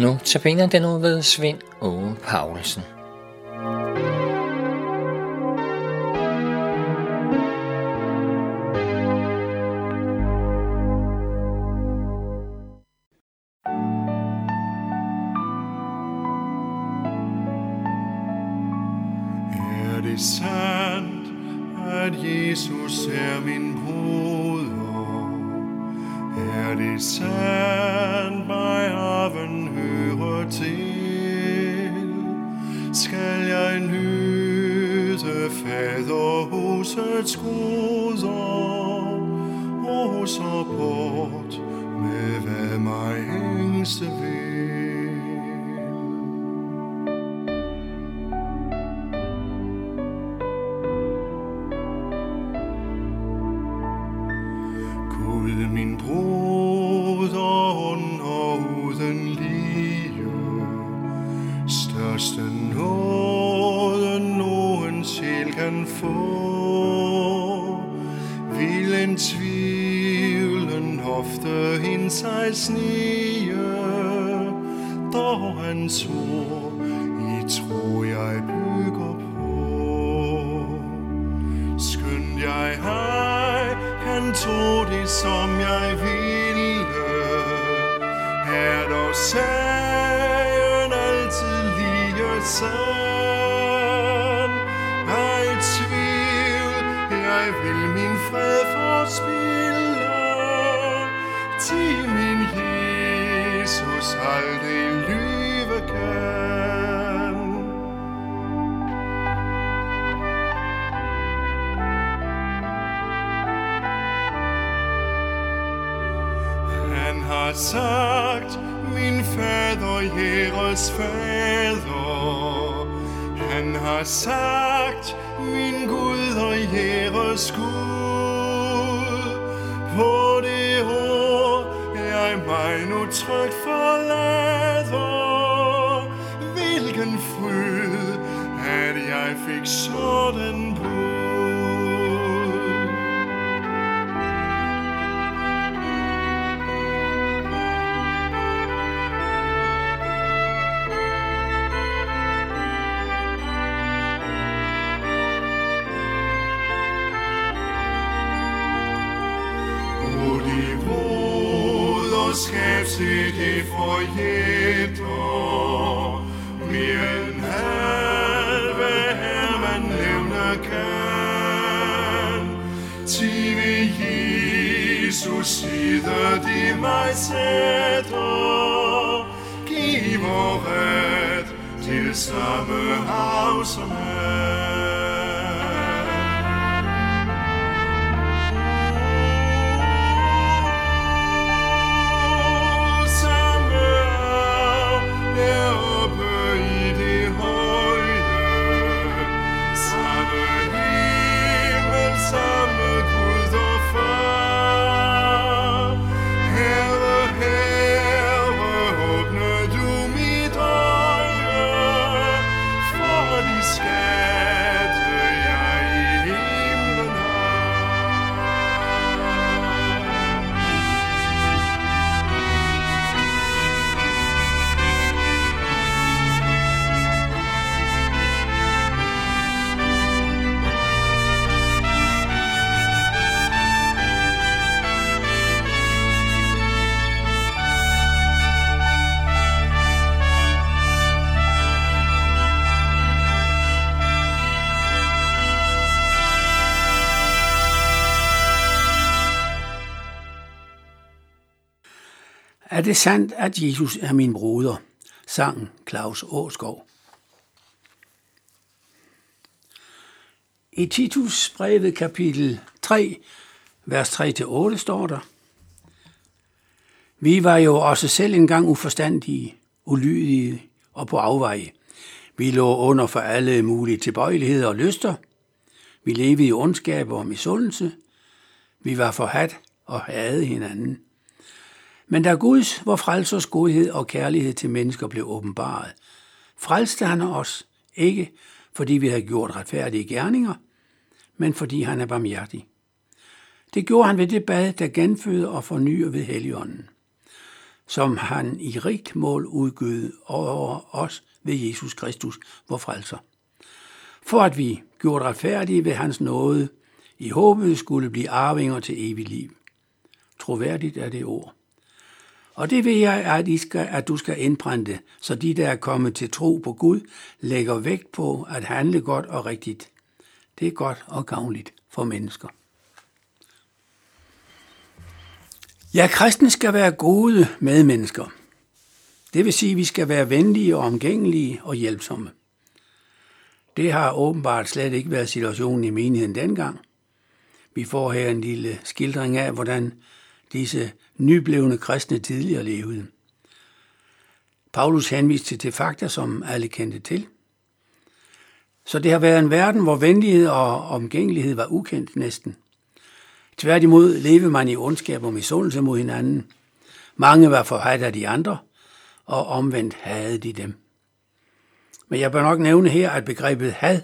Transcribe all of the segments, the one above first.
Nu tabiner den ud ved Svend Åge Paulsen. Er det sandt, at Jesus er min bruder? Er det sandt, mig oven til? Skal jeg nyde faderhusets goder, og så bort med hvad mig ængste vil? Ind nye, snige, dog hans ord i tro jeg bygger på. Skynd jeg hej, han tro det, som jeg ville, er dog sagen altid lige sand. Ej tvivl, jeg vil min fred forspille, til aldrig lyve kan. Han har sagt, min fader, jeres fader. Han har sagt, min Gud og jeres Gud. Mig nu trygt forlader. Hvilken fryd, at jeg fik sådan Til ved Jesus side de mig sætter, giver ret til samme hav som han. Er det sandt, at Jesus er min broder? Sang Claus Åskov. I Titus brevet kapitel 3, vers 3-8 står der, Vi var jo også selv engang uforstandige, ulydige og på afveje. Vi lå under for alle mulige tilbøjeligheder og lyster. Vi levede i ondskab og misundelse. Vi var forhat og havde hinanden. Men da Guds, vor frelsers godhed og kærlighed til mennesker blev åbenbaret, frelste han os, ikke fordi vi havde gjort retfærdige gerninger, men fordi han er barmhjertig. Det gjorde han ved det bad, der genføder og fornyer ved Helligånden. som han i rigt mål udgød over os ved Jesus Kristus, vor frelser. For at vi, gjort retfærdige ved hans nåde, i håbet skulle blive arvinger til evigt liv. Troværdigt er det ord. Og det vil jeg, at, I skal, at du skal indbrænde, så de, der er kommet til tro på Gud, lægger vægt på at handle godt og rigtigt. Det er godt og gavnligt for mennesker. Ja, kristne skal være gode medmennesker. Det vil sige, at vi skal være venlige og omgængelige og hjælpsomme. Det har åbenbart slet ikke været situationen i menigheden dengang. Vi får her en lille skildring af, hvordan disse nyblevende kristne tidligere levede. Paulus henviste til fakta, som alle kendte til. Så det har været en verden, hvor venlighed og omgængelighed var ukendt næsten. Tværtimod levede man i ondskab og misundelse mod hinanden. Mange var forhadt af de andre, og omvendt havde de dem. Men jeg bør nok nævne her, at begrebet had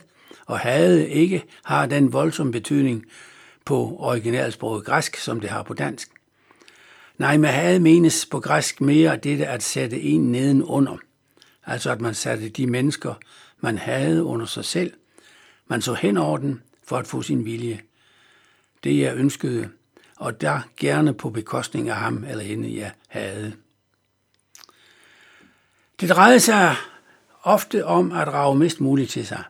og hade ikke har den voldsomme betydning på originalsproget græsk, som det har på dansk. Nej, med had menes på græsk mere dette at sætte en nedenunder. Altså at man satte de mennesker, man havde under sig selv. Man så hen over den for at få sin vilje. Det jeg ønskede, og der gerne på bekostning af ham eller hende, jeg havde. Det drejede sig ofte om at rage mest muligt til sig,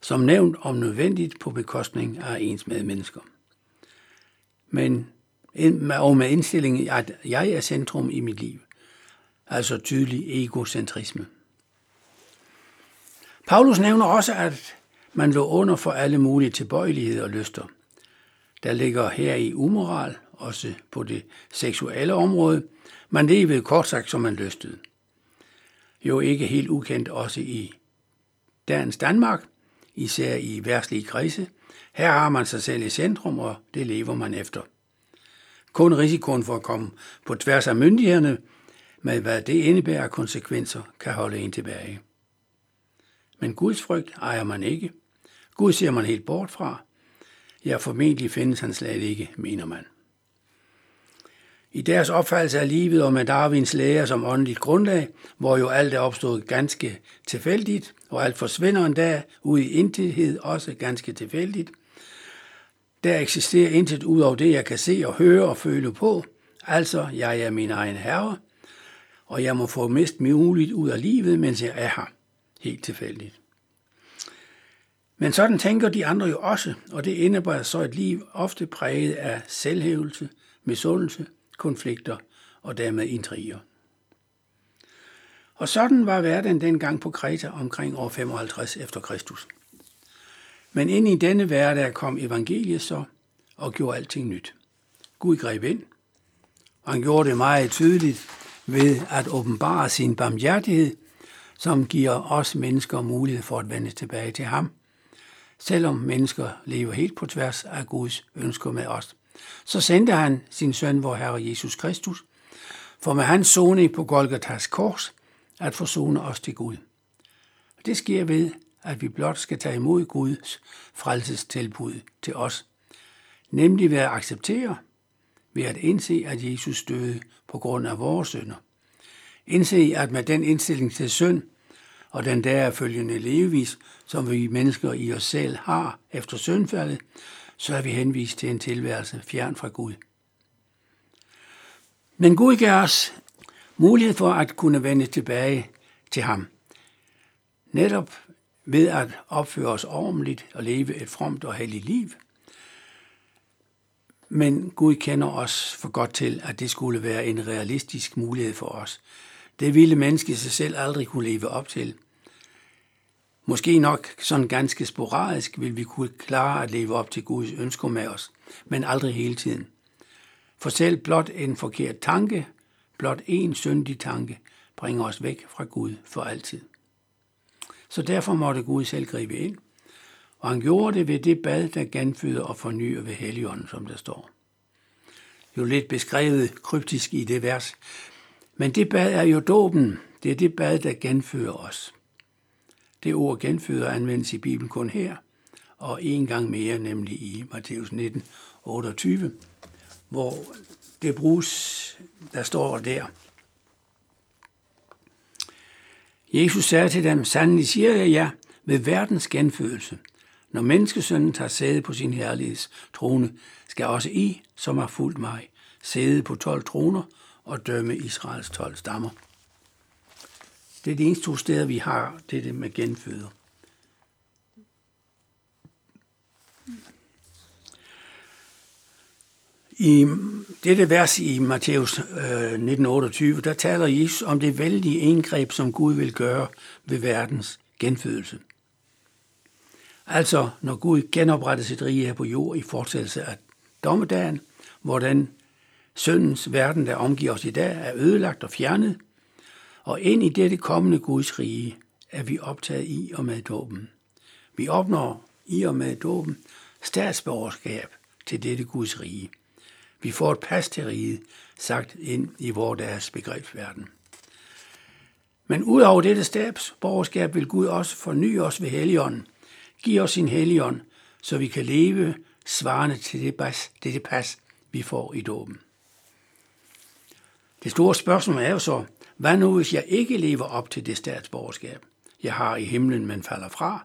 som nævnt om nødvendigt på bekostning af ens medmennesker. Men og med indstillingen, at jeg er centrum i mit liv. Altså tydelig egocentrisme. Paulus nævner også, at man lå under for alle mulige tilbøjeligheder og lyster. Der ligger her i umoral, også på det seksuelle område. Man levede kort sagt, som man lystede. Jo ikke helt ukendt også i dagens Danmark, især i værtslige krise. Her har man sig selv i centrum, og det lever man efter. Kun risikoen for at komme på tværs af myndighederne, med hvad det indebærer af konsekvenser, kan holde en tilbage. Men Guds frygt ejer man ikke. Gud ser man helt bort fra. Ja, formentlig findes han slet ikke, mener man. I deres opfattelse af livet og med Darwins lære som åndeligt grundlag, hvor jo alt er opstået ganske tilfældigt, og alt forsvinder en dag ud i intethed også ganske tilfældigt, der eksisterer intet ud over det, jeg kan se og høre og føle på. Altså, jeg er min egen herre, og jeg må få mest muligt ud af livet, mens jeg er her. Helt tilfældigt. Men sådan tænker de andre jo også, og det indebærer så et liv ofte præget af selvhævelse, misundelse, konflikter og dermed intriger. Og sådan var verden dengang på Kreta omkring år 55 efter Kristus. Men ind i denne hverdag kom evangeliet så og gjorde alting nyt. Gud greb ind, og han gjorde det meget tydeligt ved at åbenbare sin barmhjertighed, som giver os mennesker mulighed for at vende tilbage til ham, selvom mennesker lever helt på tværs af Guds ønsker med os. Så sendte han sin søn, vor Herre Jesus Kristus, for med hans soning på Golgatas kors at forsone os til Gud. Det sker ved, at vi blot skal tage imod Guds frelsestilbud til os, nemlig ved at acceptere, ved at indse, at Jesus døde på grund af vores synder. Indse, at med den indstilling til synd og den derfølgende levevis, som vi mennesker i os selv har efter syndfaldet, så er vi henvist til en tilværelse fjern fra Gud. Men Gud gav os mulighed for at kunne vende tilbage til ham. Netop ved at opføre os ordentligt og leve et fromt og helligt liv. Men Gud kender os for godt til, at det skulle være en realistisk mulighed for os. Det ville mennesket sig selv aldrig kunne leve op til. Måske nok sådan ganske sporadisk vil vi kunne klare at leve op til Guds ønsker med os, men aldrig hele tiden. For selv blot en forkert tanke, blot en syndig tanke, bringer os væk fra Gud for altid. Så derfor måtte Gud selv gribe ind, og han gjorde det ved det bad, der genføder og fornyer ved Helligånden, som der står. Jo lidt beskrevet kryptisk i det vers, men det bad er jo dåben. Det er det bad, der genfører os. Det ord genføder anvendes i Bibelen kun her, og en gang mere, nemlig i Matthæus 19, 28, hvor det bruges, der står der, Jesus sagde til dem, sandelig siger jeg jer, ved verdens genfødelse, når menneskesønnen tager sæde på sin herligheds trone, skal også I, som har fulgt mig, sæde på 12 troner og dømme Israels 12 stammer. Det er de eneste to steder, vi har det, det med genføder. I dette vers i Matthæus 1928, øh, der taler Jesus om det vældige indgreb, som Gud vil gøre ved verdens genfødelse. Altså, når Gud genopretter sit rige her på jord i fortsættelse af dommedagen, hvordan syndens verden, der omgiver os i dag, er ødelagt og fjernet, og ind i dette kommende Guds rige er vi optaget i og med dåben. Vi opnår i og med dåben statsborgerskab til dette Guds rige. Vi får et pas til riget, sagt ind i vores deres begrebsverden. Men udover dette stabsborgerskab vil Gud også forny os ved Helligånden, give os sin Helligånd, så vi kan leve svarende til det pas, det, det pas vi får i dåben. Det store spørgsmål er jo så, hvad nu hvis jeg ikke lever op til det statsborgerskab, jeg har i himlen, men falder fra?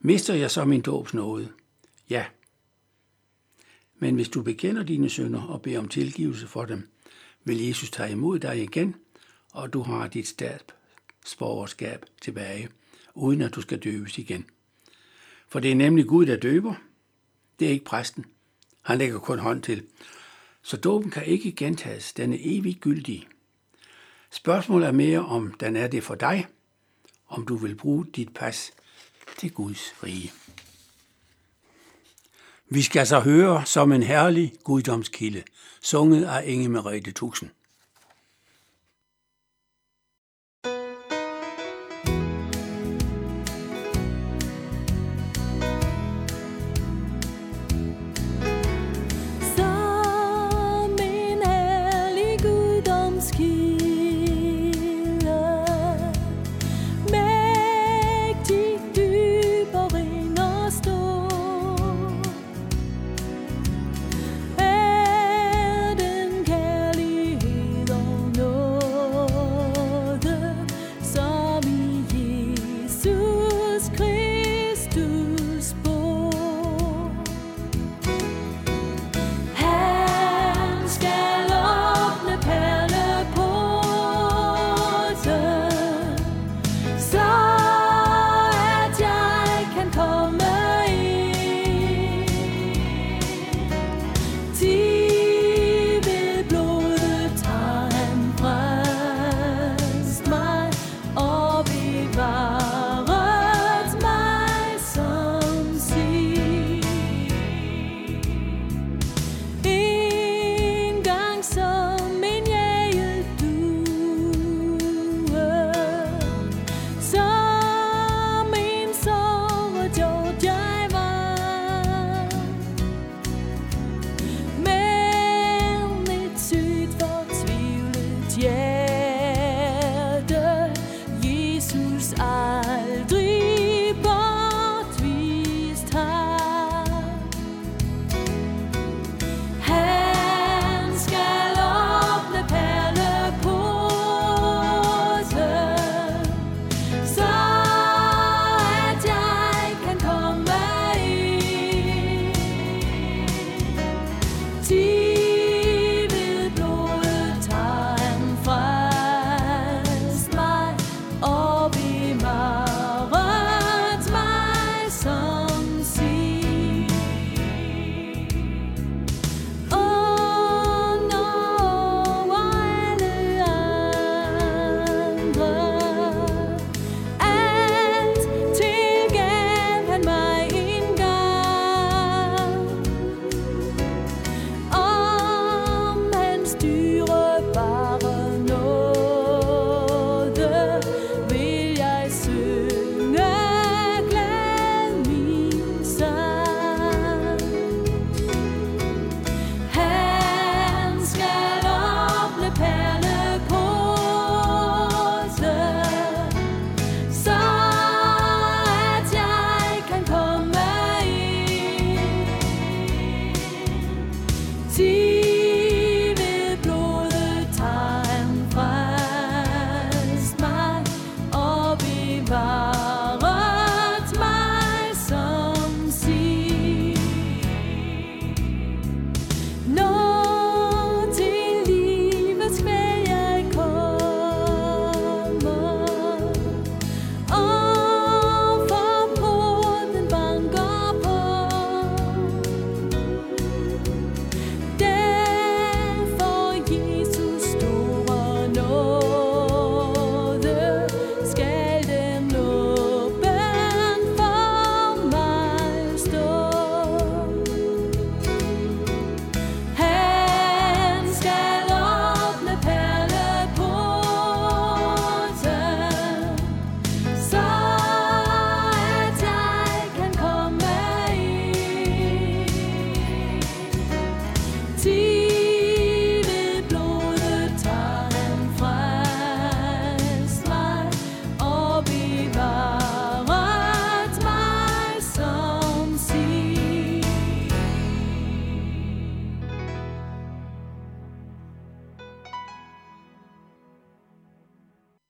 Mister jeg så min dåbsnåde? Ja, men hvis du bekender dine synder og beder om tilgivelse for dem, vil Jesus tage imod dig igen, og du har dit statsborgerskab tilbage, uden at du skal døbes igen. For det er nemlig Gud, der døber. Det er ikke præsten. Han lægger kun hånd til. Så dåben kan ikke gentages. Den er evigt gyldig. Spørgsmålet er mere, om den er det for dig, om du vil bruge dit pas til Guds rige. Vi skal så høre som en herlig guddomskilde, sunget af Inge Merete Tuxen.